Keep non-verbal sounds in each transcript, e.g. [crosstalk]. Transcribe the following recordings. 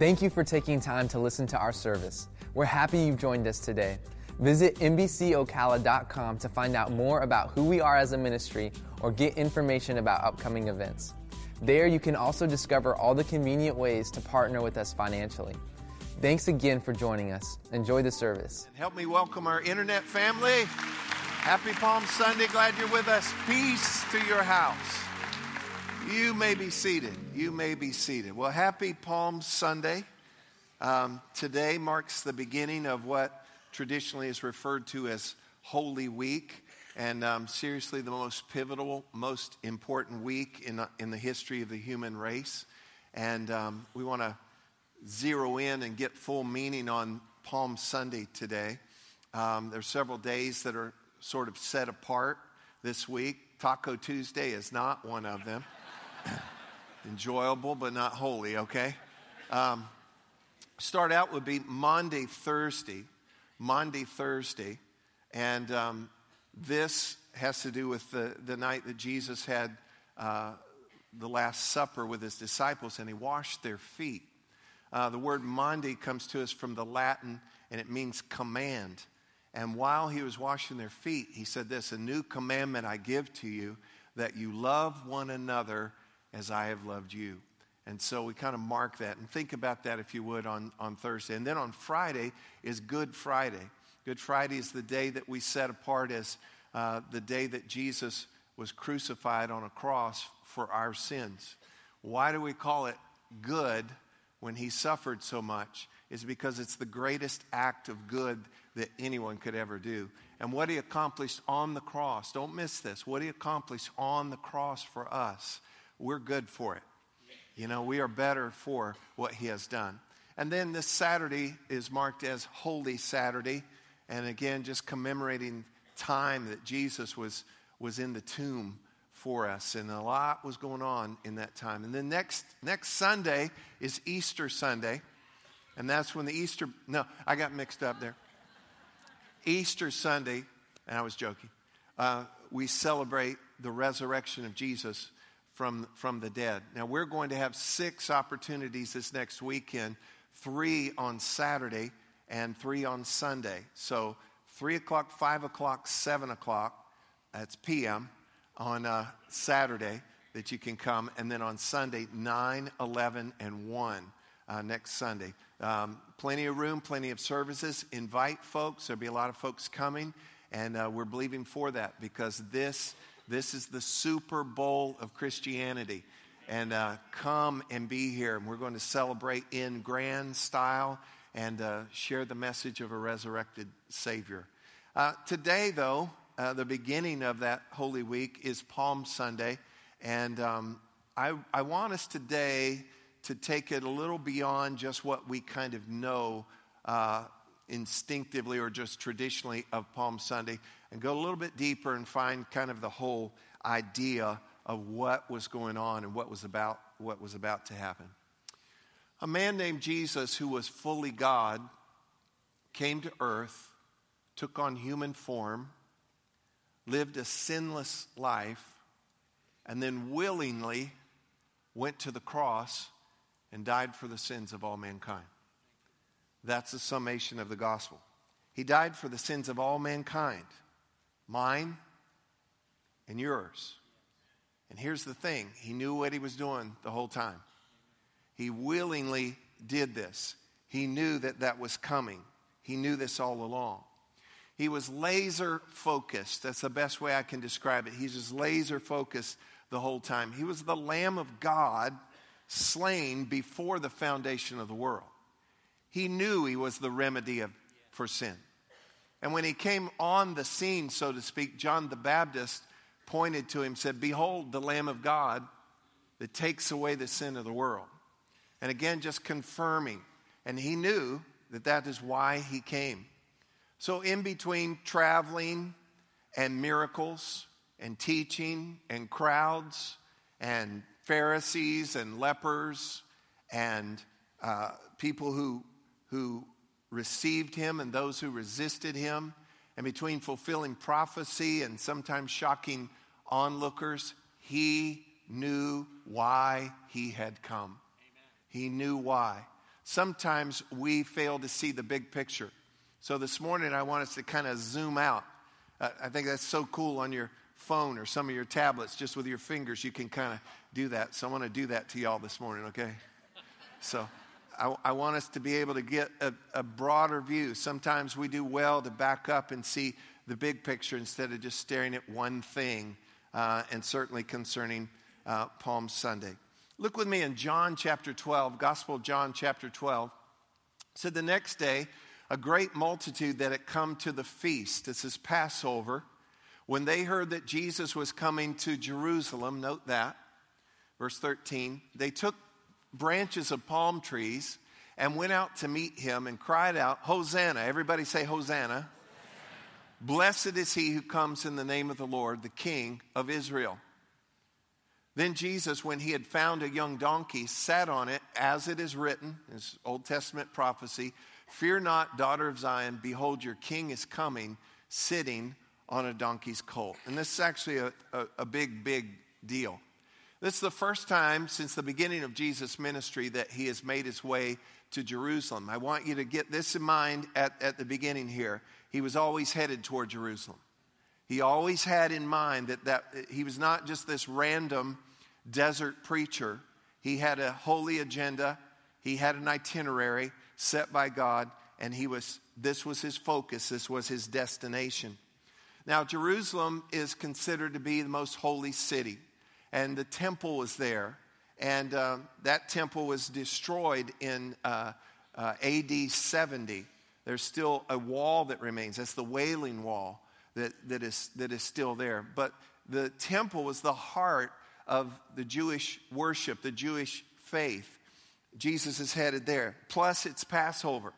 Thank you for taking time to listen to our service. We're happy you've joined us today. Visit MBCOcala.com to find out more about who we are as a ministry or get information about upcoming events. There, you can also discover all the convenient ways to partner with us financially. Thanks again for joining us. Enjoy the service. And help me welcome our internet family. Happy Palm Sunday. Glad you're with us. Peace to your house. You may be seated. You may be seated. Well, happy Palm Sunday. Um, today marks the beginning of what traditionally is referred to as Holy Week, and um, seriously, the most pivotal, most important week in, in the history of the human race. And um, we want to zero in and get full meaning on Palm Sunday today. Um, are several days that are sort of set apart this week. Taco Tuesday is not one of them. [coughs] Enjoyable, but not holy, okay? Um, start out would be Maundy, Thursday. Maundy, Thursday. And um, this has to do with the, the night that Jesus had uh, the Last Supper with his disciples and he washed their feet. Uh, the word Maundy comes to us from the Latin and it means command. And while he was washing their feet, he said this A new commandment I give to you, that you love one another as I have loved you. And so we kind of mark that and think about that, if you would, on, on Thursday. And then on Friday is Good Friday. Good Friday is the day that we set apart as uh, the day that Jesus was crucified on a cross for our sins. Why do we call it good when he suffered so much? Is because it's the greatest act of good that anyone could ever do. And what he accomplished on the cross, don't miss this, what he accomplished on the cross for us we're good for it. You know, we are better for what he has done. And then this Saturday is marked as Holy Saturday. And again, just commemorating time that Jesus was, was in the tomb for us. And a lot was going on in that time. And then next, next Sunday is Easter Sunday. And that's when the Easter, no, I got mixed up there. Easter Sunday, and I was joking, uh, we celebrate the resurrection of Jesus from, from the dead. Now, we're going to have six opportunities this next weekend three on Saturday and three on Sunday. So, 3 o'clock, 5 o'clock, 7 o'clock, that's PM, on uh, Saturday that you can come. And then on Sunday, 9, 11, and 1 uh, next Sunday. Um, plenty of room, plenty of services. Invite folks. There'll be a lot of folks coming. And uh, we're believing for that because this this is the Super Bowl of Christianity. And uh, come and be here. And we're going to celebrate in grand style and uh, share the message of a resurrected Savior. Uh, today, though, uh, the beginning of that Holy Week is Palm Sunday. And um, I, I want us today to take it a little beyond just what we kind of know uh, instinctively or just traditionally of Palm Sunday and go a little bit deeper and find kind of the whole idea of what was going on and what was about what was about to happen. A man named Jesus who was fully God came to earth, took on human form, lived a sinless life, and then willingly went to the cross and died for the sins of all mankind. That's the summation of the gospel. He died for the sins of all mankind mine and yours. And here's the thing He knew what He was doing the whole time. He willingly did this. He knew that that was coming. He knew this all along. He was laser focused. That's the best way I can describe it. He's just laser focused the whole time. He was the Lamb of God slain before the foundation of the world. He knew he was the remedy of, for sin. And when he came on the scene, so to speak, John the Baptist pointed to him, said, Behold, the Lamb of God that takes away the sin of the world. And again, just confirming. And he knew that that is why he came. So, in between traveling and miracles and teaching and crowds and Pharisees and lepers and uh, people who, who received him and those who resisted him, and between fulfilling prophecy and sometimes shocking onlookers, he knew why he had come. Amen. He knew why. sometimes we fail to see the big picture. So this morning, I want us to kind of zoom out. Uh, I think that's so cool on your phone or some of your tablets, just with your fingers, you can kind of do that. So I want to do that to y'all this morning, okay? So I, I want us to be able to get a, a broader view. Sometimes we do well to back up and see the big picture instead of just staring at one thing, uh, and certainly concerning uh, Palm Sunday. Look with me in John chapter 12, Gospel John chapter 12. It said the next day, a great multitude that had come to the feast, this is Passover, when they heard that Jesus was coming to Jerusalem, note that, verse 13, they took branches of palm trees and went out to meet him and cried out, Hosanna. Everybody say, Hosanna. Blessed is he who comes in the name of the Lord, the King of Israel. Then Jesus, when he had found a young donkey, sat on it, as it is written, his Old Testament prophecy Fear not, daughter of Zion, behold, your king is coming, sitting on a donkey's colt. And this is actually a, a, a big, big deal. This is the first time since the beginning of Jesus' ministry that he has made his way to Jerusalem. I want you to get this in mind at, at the beginning here. He was always headed toward Jerusalem. He always had in mind that, that he was not just this random desert preacher. He had a holy agenda, he had an itinerary set by God, and he was, this was his focus, this was his destination. Now, Jerusalem is considered to be the most holy city and the temple was there. And uh, that temple was destroyed in uh, uh, AD 70. There's still a wall that remains. That's the Wailing Wall that, that, is, that is still there. But the temple was the heart of the Jewish worship, the Jewish faith. Jesus is headed there. Plus, it's Passover.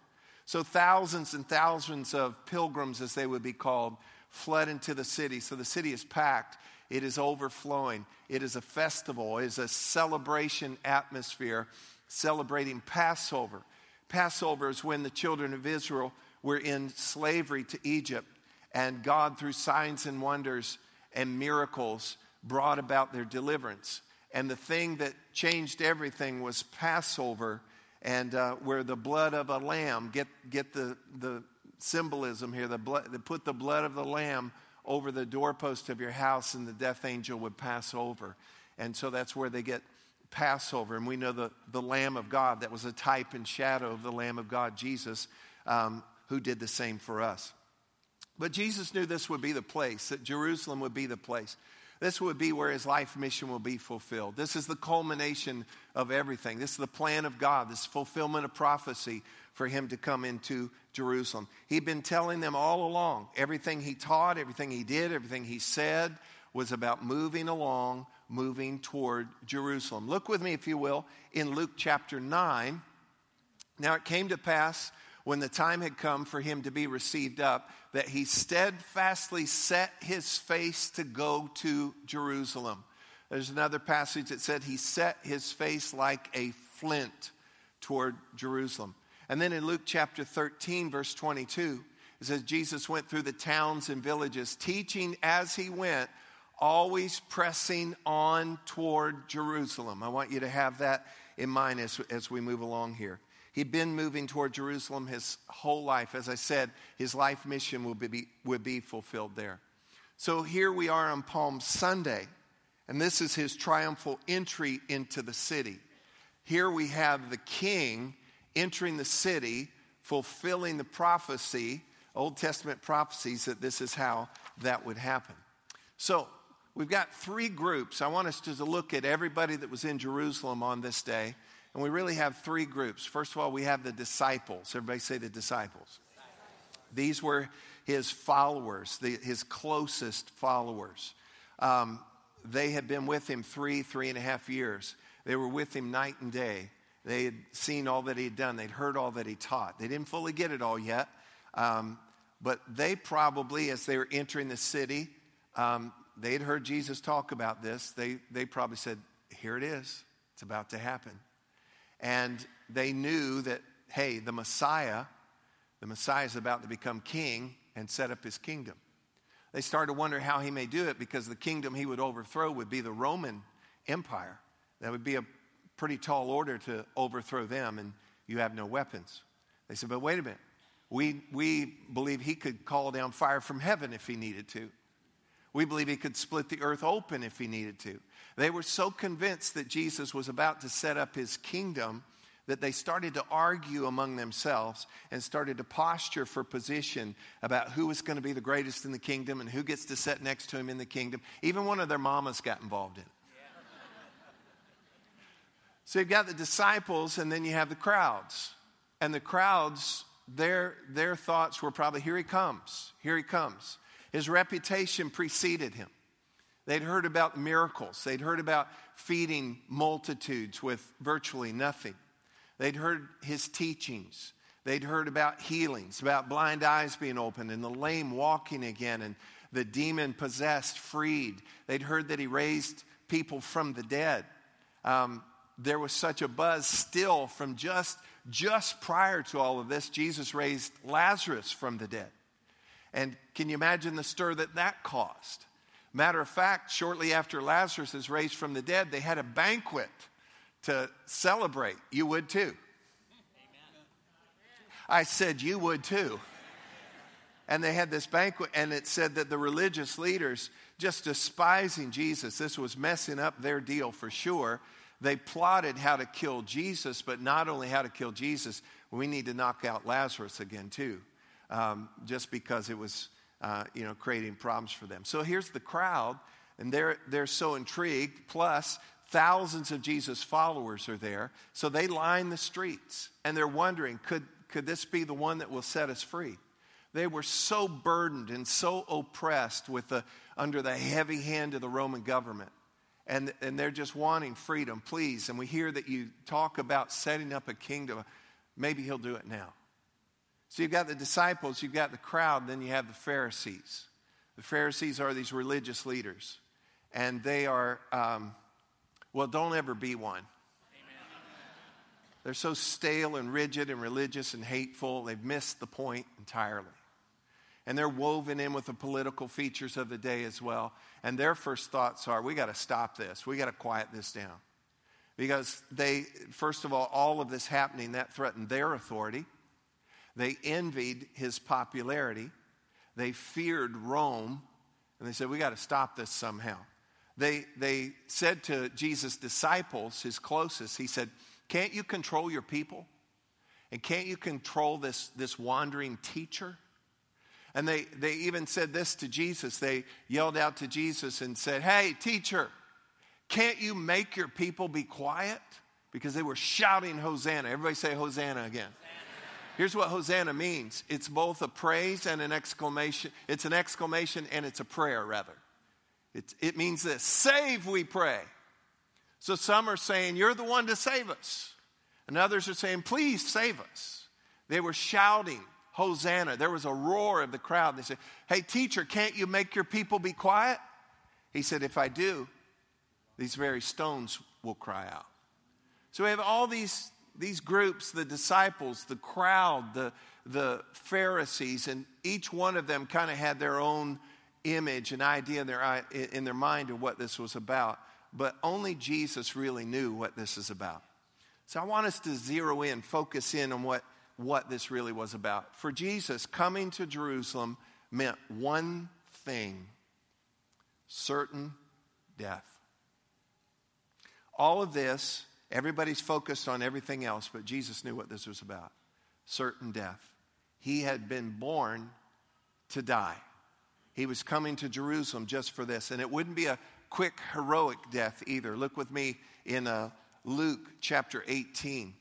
So, thousands and thousands of pilgrims, as they would be called, fled into the city. So, the city is packed. It is overflowing. It is a festival. It is a celebration atmosphere celebrating Passover. Passover is when the children of Israel were in slavery to Egypt, and God, through signs and wonders and miracles, brought about their deliverance. And the thing that changed everything was Passover, and uh, where the blood of a lamb, get, get the, the symbolism here, the blood, they put the blood of the lamb over the doorpost of your house, and the death angel would pass over. And so that's where they get Passover. And we know the, the Lamb of God, that was a type and shadow of the Lamb of God, Jesus, um, who did the same for us. But Jesus knew this would be the place, that Jerusalem would be the place. This would be where his life mission will be fulfilled. This is the culmination of everything. This is the plan of God, this fulfillment of prophecy for him to come into Jerusalem. He'd been telling them all along everything he taught, everything he did, everything he said was about moving along, moving toward Jerusalem. Look with me, if you will, in Luke chapter 9. Now it came to pass when the time had come for him to be received up that he steadfastly set his face to go to Jerusalem. There's another passage that said he set his face like a flint toward Jerusalem. And then in Luke chapter 13, verse 22, it says, Jesus went through the towns and villages, teaching as he went, always pressing on toward Jerusalem. I want you to have that in mind as, as we move along here. He'd been moving toward Jerusalem his whole life. As I said, his life mission would be, would be fulfilled there. So here we are on Palm Sunday, and this is his triumphal entry into the city. Here we have the king entering the city, fulfilling the prophecy, Old Testament prophecies, that this is how that would happen. So, we've got three groups. I want us to look at everybody that was in Jerusalem on this day. And we really have three groups. First of all, we have the disciples. Everybody say the disciples. These were his followers, the, his closest followers. Um, they had been with him three, three and a half years. They were with him night and day. They had seen all that he had done, they'd heard all that he taught. They didn't fully get it all yet, um, but they probably, as they were entering the city, um, they'd heard Jesus talk about this. They, they probably said, Here it is, it's about to happen. And they knew that, hey, the Messiah, the Messiah is about to become king and set up his kingdom. They started to wonder how he may do it because the kingdom he would overthrow would be the Roman Empire. That would be a pretty tall order to overthrow them. And You have no weapons. They said, But wait a minute. We, we believe he could call down fire from heaven if he needed to. We believe he could split the earth open if he needed to. They were so convinced that Jesus was about to set up his kingdom that they started to argue among themselves and started to posture for position about who was going to be the greatest in the kingdom and who gets to sit next to him in the kingdom. Even one of their mamas got involved in it. So you've got the disciples, and then you have the crowds. And the crowds their, their thoughts were probably, here he comes, here he comes. His reputation preceded him. They'd heard about miracles, they'd heard about feeding multitudes with virtually nothing. They'd heard his teachings. They'd heard about healings, about blind eyes being opened and the lame walking again and the demon possessed freed. They'd heard that he raised people from the dead. Um, there was such a buzz still from just just prior to all of this, Jesus raised Lazarus from the dead. And can you imagine the stir that that caused? Matter of fact, shortly after Lazarus is raised from the dead, they had a banquet to celebrate. You would too. Amen. I said, You would too. And they had this banquet, and it said that the religious leaders, just despising Jesus, this was messing up their deal for sure they plotted how to kill Jesus, but not only how to kill Jesus, we need to knock out Lazarus again, too, um, just because it was, uh, you know, creating problems for them. So here's the crowd, and they're, they're so intrigued. Plus, thousands of Jesus' followers are there. So they line the streets, and they're wondering could, could this be the one that will set us free? They were so burdened and so oppressed with the, under the heavy hand of the Roman government and, and they're just wanting freedom, please. And we hear that you talk about setting up a kingdom. Maybe he'll do it now. So you've got the disciples, you've got the crowd, then you have the Pharisees. The Pharisees are these religious leaders, and they are, um, well, don't ever be one. Amen. They're so stale and rigid and religious and hateful, they've missed the point entirely and they're woven in with the political features of the day as well. And their first thoughts are, we got to stop this. We got to quiet this down. Because they, first of all, all of this happening, that threatened their authority. They envied his popularity. They feared Rome. And they said, we got to stop this somehow. They, they said to Jesus' disciples, his closest, he said, Can't you control your people? And can't you control this, this wandering teacher? And they, they even said this to Jesus. They yelled out to Jesus and said, Hey, teacher, can't you make your people be quiet? Because they were shouting Hosanna. Everybody say Hosanna again. Here's what Hosanna means it's both a praise and an exclamation. It's an exclamation and it's a prayer, rather. It, it means this save, we pray. So some are saying, You're the one to save us. And others are saying, Please save us. They were shouting Hosanna. There was a roar of the crowd. They said, Hey, teacher, can't you make your people be quiet? He said, If I do, these very stones will cry out. So we have all these, these groups the disciples, the crowd, the, the Pharisees, and each one of them kind of had their own image and idea in their, in their mind of what this was about. But only Jesus really knew what this is about. So I want us to zero in, focus in on what what this really was about. For Jesus, coming to Jerusalem meant one thing certain death. All of this, everybody's focused on everything else, but Jesus knew what this was about certain death. He had been born to die. He was coming to Jerusalem just for this. And it wouldn't be a quick, heroic death either. Look with me in uh, Luke chapter 18.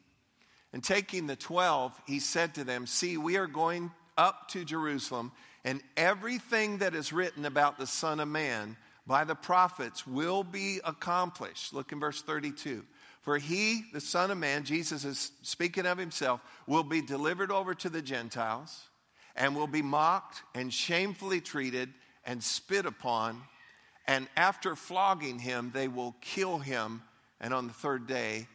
And taking the twelve, he said to them, See, we are going up to Jerusalem, and everything that is written about the Son of Man by the prophets will be accomplished. Look in verse 32. For he, the Son of Man, Jesus is speaking of himself, will be delivered over to the Gentiles and will be mocked and shamefully treated and spit upon. And after flogging him, they will kill him, and on the third day,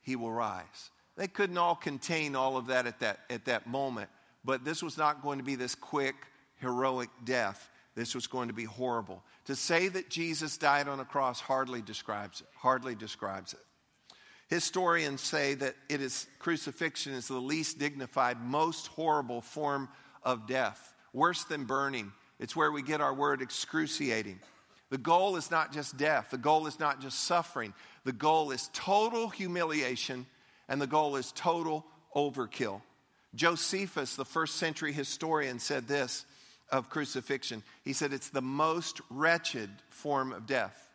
he will rise. They couldn't all contain all of that at that, at that moment, but this was not going to be this quick, heroic death. This was going to be horrible. To say that Jesus died on a cross hardly describes it. Hardly describes it. Historians say that it is crucifixion is the least dignified, most horrible form of death, worse than burning. It's where we get our word excruciating. The goal is not just death, the goal is not just suffering. The goal is total humiliation, and the goal is total overkill. Josephus, the first century historian, said this of crucifixion. He said it's the most wretched form of death.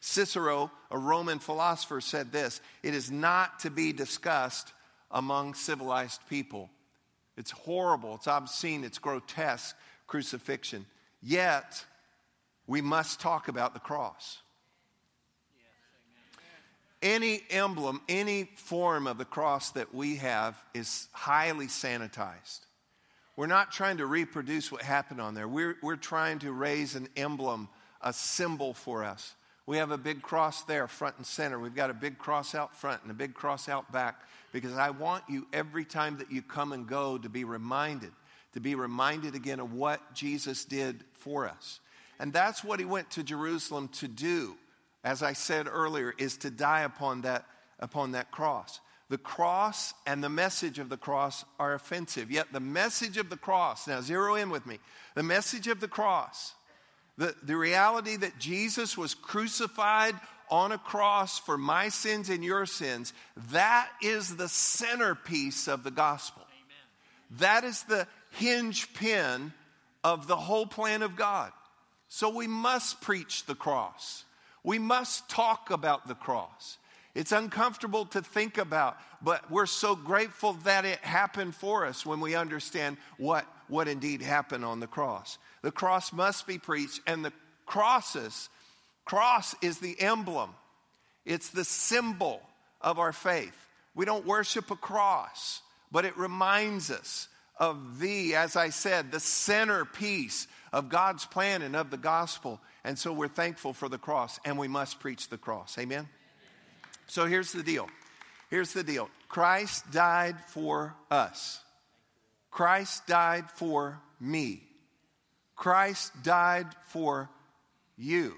Cicero, a Roman philosopher, said this it is not to be discussed among civilized people. It's horrible, it's obscene, it's grotesque crucifixion. Yet, we must talk about the cross. Any emblem, any form of the cross that we have is highly sanitized. We're not trying to reproduce what happened on there. We're, we're trying to raise an emblem, a symbol for us. We have a big cross there, front and center. We've got a big cross out front and a big cross out back because I want you every time that you come and go to be reminded, to be reminded again of what Jesus did for us. And that's what he went to Jerusalem to do, as I said earlier, is to die upon that, upon that cross. The cross and the message of the cross are offensive. Yet the message of the cross, now zero in with me, the message of the cross, the, the reality that Jesus was crucified on a cross for my sins and your sins, that is the centerpiece of the gospel. Amen. That is the hinge pin of the whole plan of God. So we must preach the cross. We must talk about the cross. It's uncomfortable to think about, but we're so grateful that it happened for us when we understand what, what indeed happened on the cross. The cross must be preached, and the crosses, cross is the emblem, it's the symbol of our faith. We don't worship a cross, but it reminds us of thee, as I said, the centerpiece of God's plan and of the gospel. And so we're thankful for the cross, and we must preach the cross. Amen? So here's the deal. Here's the deal Christ died for us, Christ died for me, Christ died for you.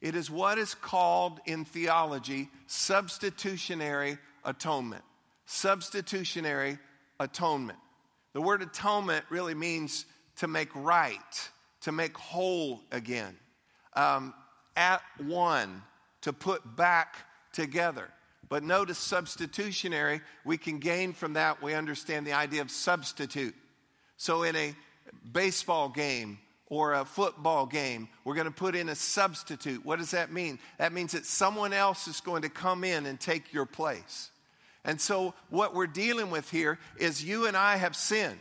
It is what is called in theology substitutionary atonement. Substitutionary atonement. The word atonement really means to make right, to make whole again. Um, at one, to put back together. But notice substitutionary, we can gain from that, we understand the idea of substitute. So in a baseball game or a football game, we're going to put in a substitute. What does that mean? That means that someone else is going to come in and take your place. And so what we're dealing with here is you and I have sinned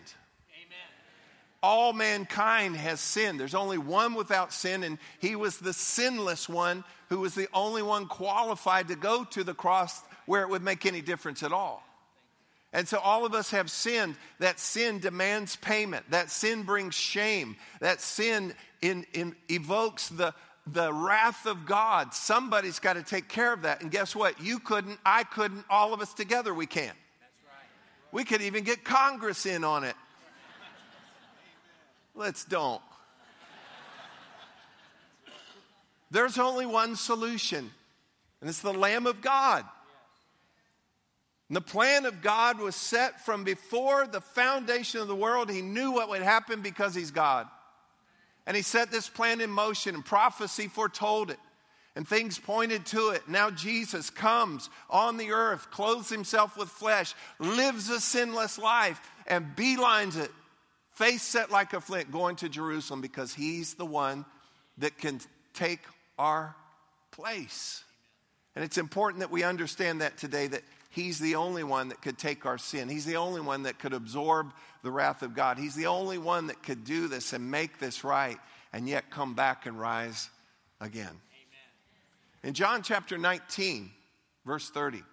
all mankind has sinned. There's only one without sin, and he was the sinless one who was the only one qualified to go to the cross where it would make any difference at all. And so all of us have sinned. That sin demands payment. That sin brings shame. That sin in, in, evokes the, the wrath of God. Somebody's got to take care of that. And guess what? You couldn't, I couldn't, all of us together we can't. We could even get Congress in on it. Let's don't. There's only one solution, and it's the Lamb of God. And the plan of God was set from before the foundation of the world. He knew what would happen because He's God. And He set this plan in motion, and prophecy foretold it. And things pointed to it. Now Jesus comes on the earth, clothes himself with flesh, lives a sinless life, and beelines it face set like a flint, going to Jerusalem because he's the one that can take our place. And it's important that we understand that today that he's the only one that could take our sin. He's the only one that could absorb the wrath of God. He's the only one that could do this and make this right and yet come back and rise again. Amen. In John chapter 19, verse 30,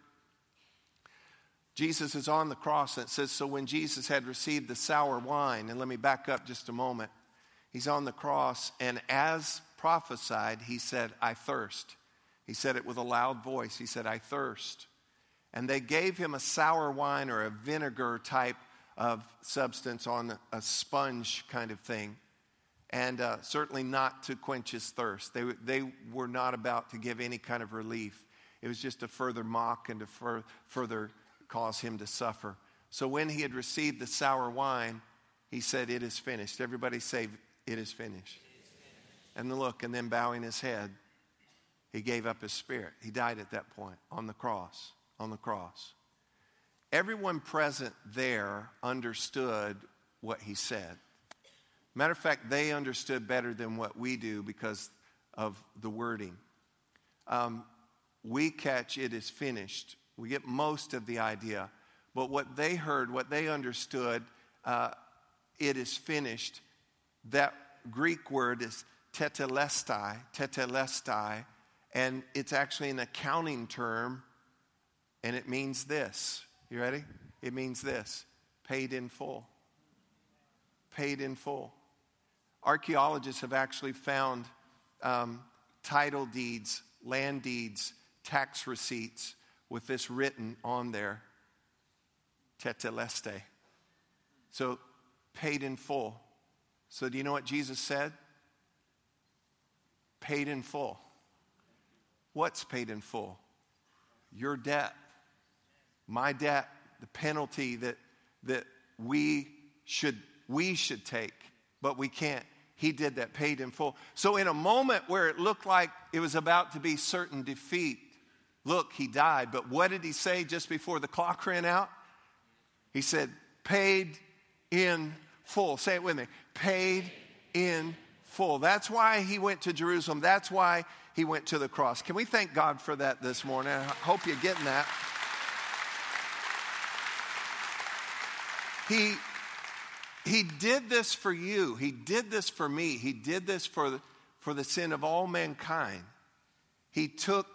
Jesus is on the cross, and it says, So when Jesus had received the sour wine, and let me back up just a moment. He's on the cross, and as prophesied, he said, I thirst. He said it with a loud voice. He said, I thirst. And they gave him a sour wine or a vinegar type of substance on a sponge kind of thing. And uh, certainly not to quench his thirst. They, they were not about to give any kind of relief. It was just to further mock and to fur- further cause him to suffer. So when he had received the sour wine, he said, It is finished. Everybody say, It is finished. And then look, and then bowing his head, he gave up his spirit. He died at that point on the cross. On the cross. Everyone present there understood what he said. Matter of fact, they understood better than what we do because of the wording. Um, we catch it is finished. We get most of the idea. But what they heard, what they understood, uh, it is finished. That Greek word is tetelestai, tetelestai, and it's actually an accounting term, and it means this. You ready? It means this paid in full. Paid in full. Archaeologists have actually found um, title deeds, land deeds, tax receipts with this written on there tetelestai. So, paid in full. So, do you know what Jesus said? Paid in full. What's paid in full? Your debt, my debt, the penalty that, that we, should, we should take, but we can't. He did that, paid in full. So, in a moment where it looked like it was about to be certain defeat, look, he died. But what did he say just before the clock ran out? He said, paid in full. Say it with me. Paid in full. That's why he went to Jerusalem. That's why he went to the cross. Can we thank God for that this morning? I hope you're getting that. He, he did this for you. He did this for me. He did this for the, for the sin of all mankind. He took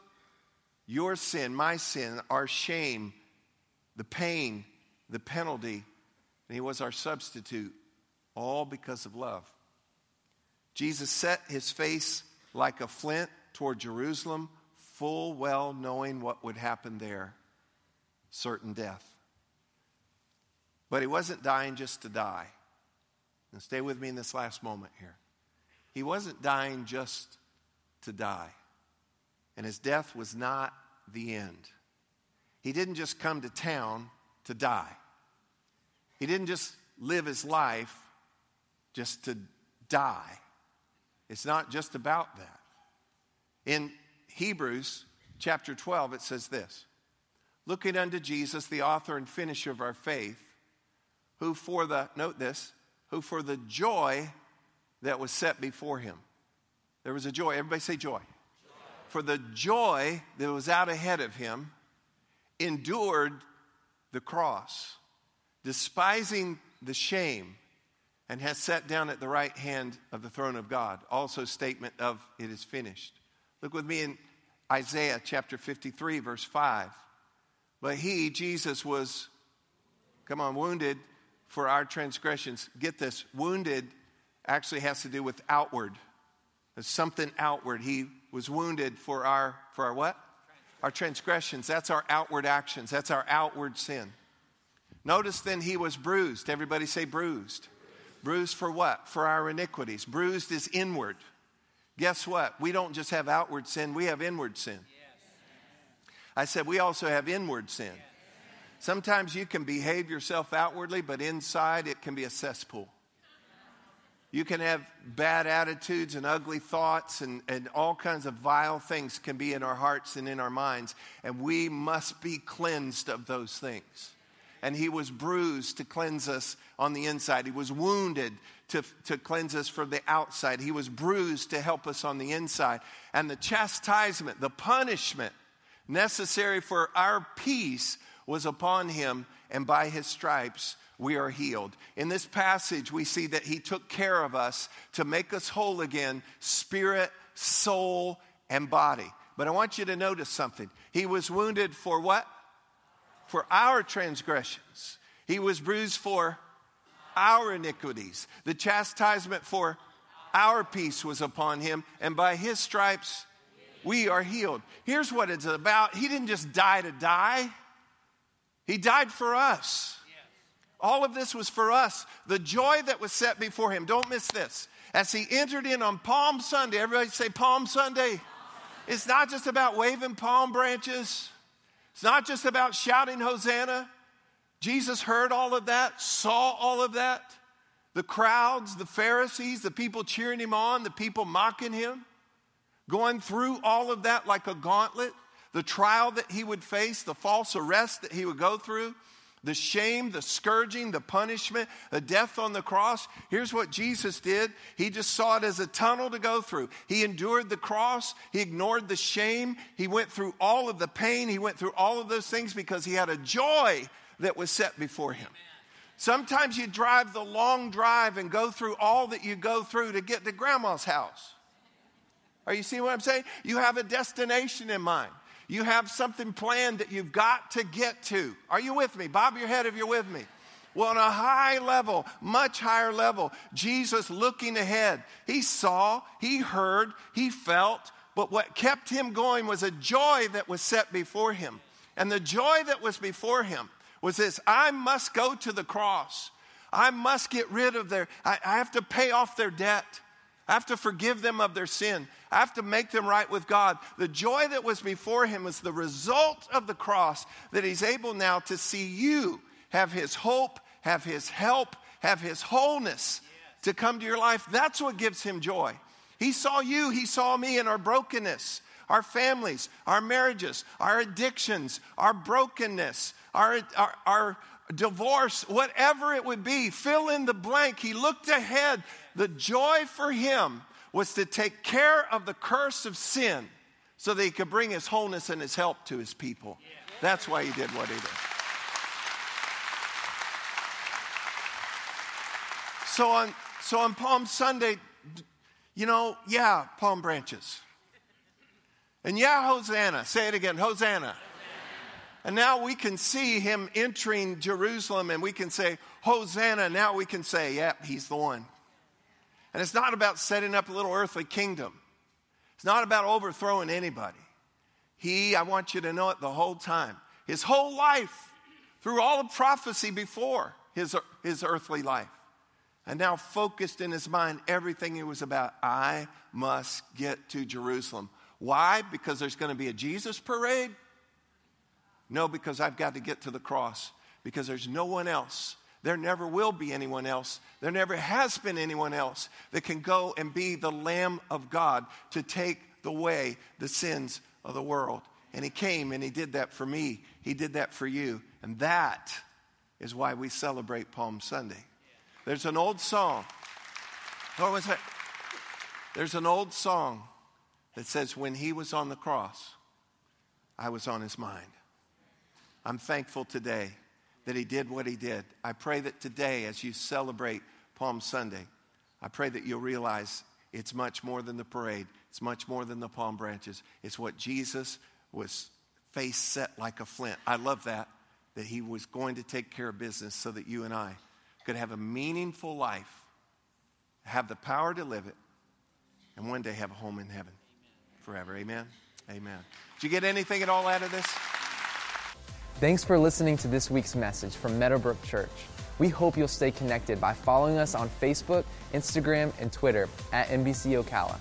your sin, my sin, our shame, the pain, the penalty, and He was our substitute, all because of love. Jesus set His face like a flint toward Jerusalem, full well knowing what would happen there certain death. But He wasn't dying just to die. And stay with me in this last moment here. He wasn't dying just to die. And his death was not the end. He didn't just come to town to die. He didn't just live his life just to die. It's not just about that. In Hebrews chapter 12, it says this Looking unto Jesus, the author and finisher of our faith, who for the, note this, who for the joy that was set before him. There was a joy. Everybody say joy. joy. For the joy that was out ahead of him, endured the cross, despising the shame, and has sat down at the right hand of the throne of God. Also, statement of it is finished. Look with me in Isaiah chapter 53, verse 5. But he, Jesus, was, come on, wounded for our transgressions. Get this wounded actually has to do with outward. There's something outward. He was wounded for our for our what? Our transgressions. That's our outward actions. That's our outward sin. Notice then he was bruised. Everybody say bruised. Bruised for what? For our iniquities. Bruised is inward. Guess what? We don't just have outward sin, we have inward sin. I said we also have inward sin. Sometimes you can behave yourself outwardly, but inside it can be a cesspool. You can have bad attitudes and ugly thoughts, and, and all kinds of vile things can be in our hearts and in our minds. And we must be cleansed of those things. And he was bruised to cleanse us on the inside, he was wounded to, to cleanse us from the outside, he was bruised to help us on the inside. And the chastisement, the punishment necessary for our peace was upon him, and by his stripes we are healed. In this passage, we see that he took care of us to make us whole again, spirit, soul, and body. But I want you to notice something. He was wounded for what? For our transgressions. He was bruised for our iniquities. The chastisement for our peace was upon him, and by his stripes we are healed. Here's what it's about He didn't just die to die, he died for us. All of this was for us. The joy that was set before him. Don't miss this. As he entered in on Palm Sunday, everybody say Palm Sunday. It's not just about waving palm branches. It's not just about shouting Hosanna. Jesus heard all of that, saw all of that. The crowds, the Pharisees, the people cheering him on, the people mocking him, going through all of that like a gauntlet, the trial that he would face, the false arrest that he would go through, the shame, the scourging, the punishment, the death on the cross. Here's what Jesus did He just saw it as a tunnel to go through. He endured the cross, He ignored the shame, He went through all of the pain, He went through all of those things because He had a joy that was set before Him. Sometimes you drive the long drive and go through all that you go through to get to grandma's house. Are you seeing what I'm saying? You have a destination in mind. You have something planned that you've got to get to. Are you with me? Bob your head if you're with me. Well, on a high level, much higher level, Jesus looking ahead, he saw, he heard, he felt, but what kept him going was a joy that was set before him. And the joy that was before him was this I must go to the cross. I must get rid of their, I, I have to pay off their debt. I have to forgive them of their sin. I have to make them right with God. The joy that was before him was the result of the cross that he's able now to see you have his hope, have his help, have his wholeness to come to your life. That's what gives him joy. He saw you, he saw me in our brokenness, our families, our marriages, our addictions, our brokenness, our, our, our divorce, whatever it would be, fill in the blank. He looked ahead. The joy for him was to take care of the curse of sin so that he could bring his wholeness and his help to his people. That's why he did what he did. So on, so on Palm Sunday, you know, yeah, palm branches. And yeah, Hosanna. Say it again Hosanna. And now we can see him entering Jerusalem and we can say, Hosanna. Now we can say, yep, yeah, he's the one. And it's not about setting up a little earthly kingdom, it's not about overthrowing anybody. He, I want you to know it the whole time. His whole life, through all of prophecy before his, his earthly life, and now focused in his mind everything he was about. I must get to Jerusalem. Why? Because there's going to be a Jesus parade? No, because I've got to get to the cross because there's no one else. There never will be anyone else. There never has been anyone else that can go and be the Lamb of God to take the way the sins of the world. And He came and He did that for me. He did that for you. And that is why we celebrate Palm Sunday. There's an old song. What was it? There's an old song that says, When He was on the cross, I was on His mind. I'm thankful today that he did what he did. I pray that today, as you celebrate Palm Sunday, I pray that you'll realize it's much more than the parade, it's much more than the palm branches. It's what Jesus was face set like a flint. I love that, that he was going to take care of business so that you and I could have a meaningful life, have the power to live it, and one day have a home in heaven forever. Amen? Amen. Did you get anything at all out of this? Thanks for listening to this week's message from Meadowbrook Church. We hope you'll stay connected by following us on Facebook, Instagram, and Twitter at MBC Ocala.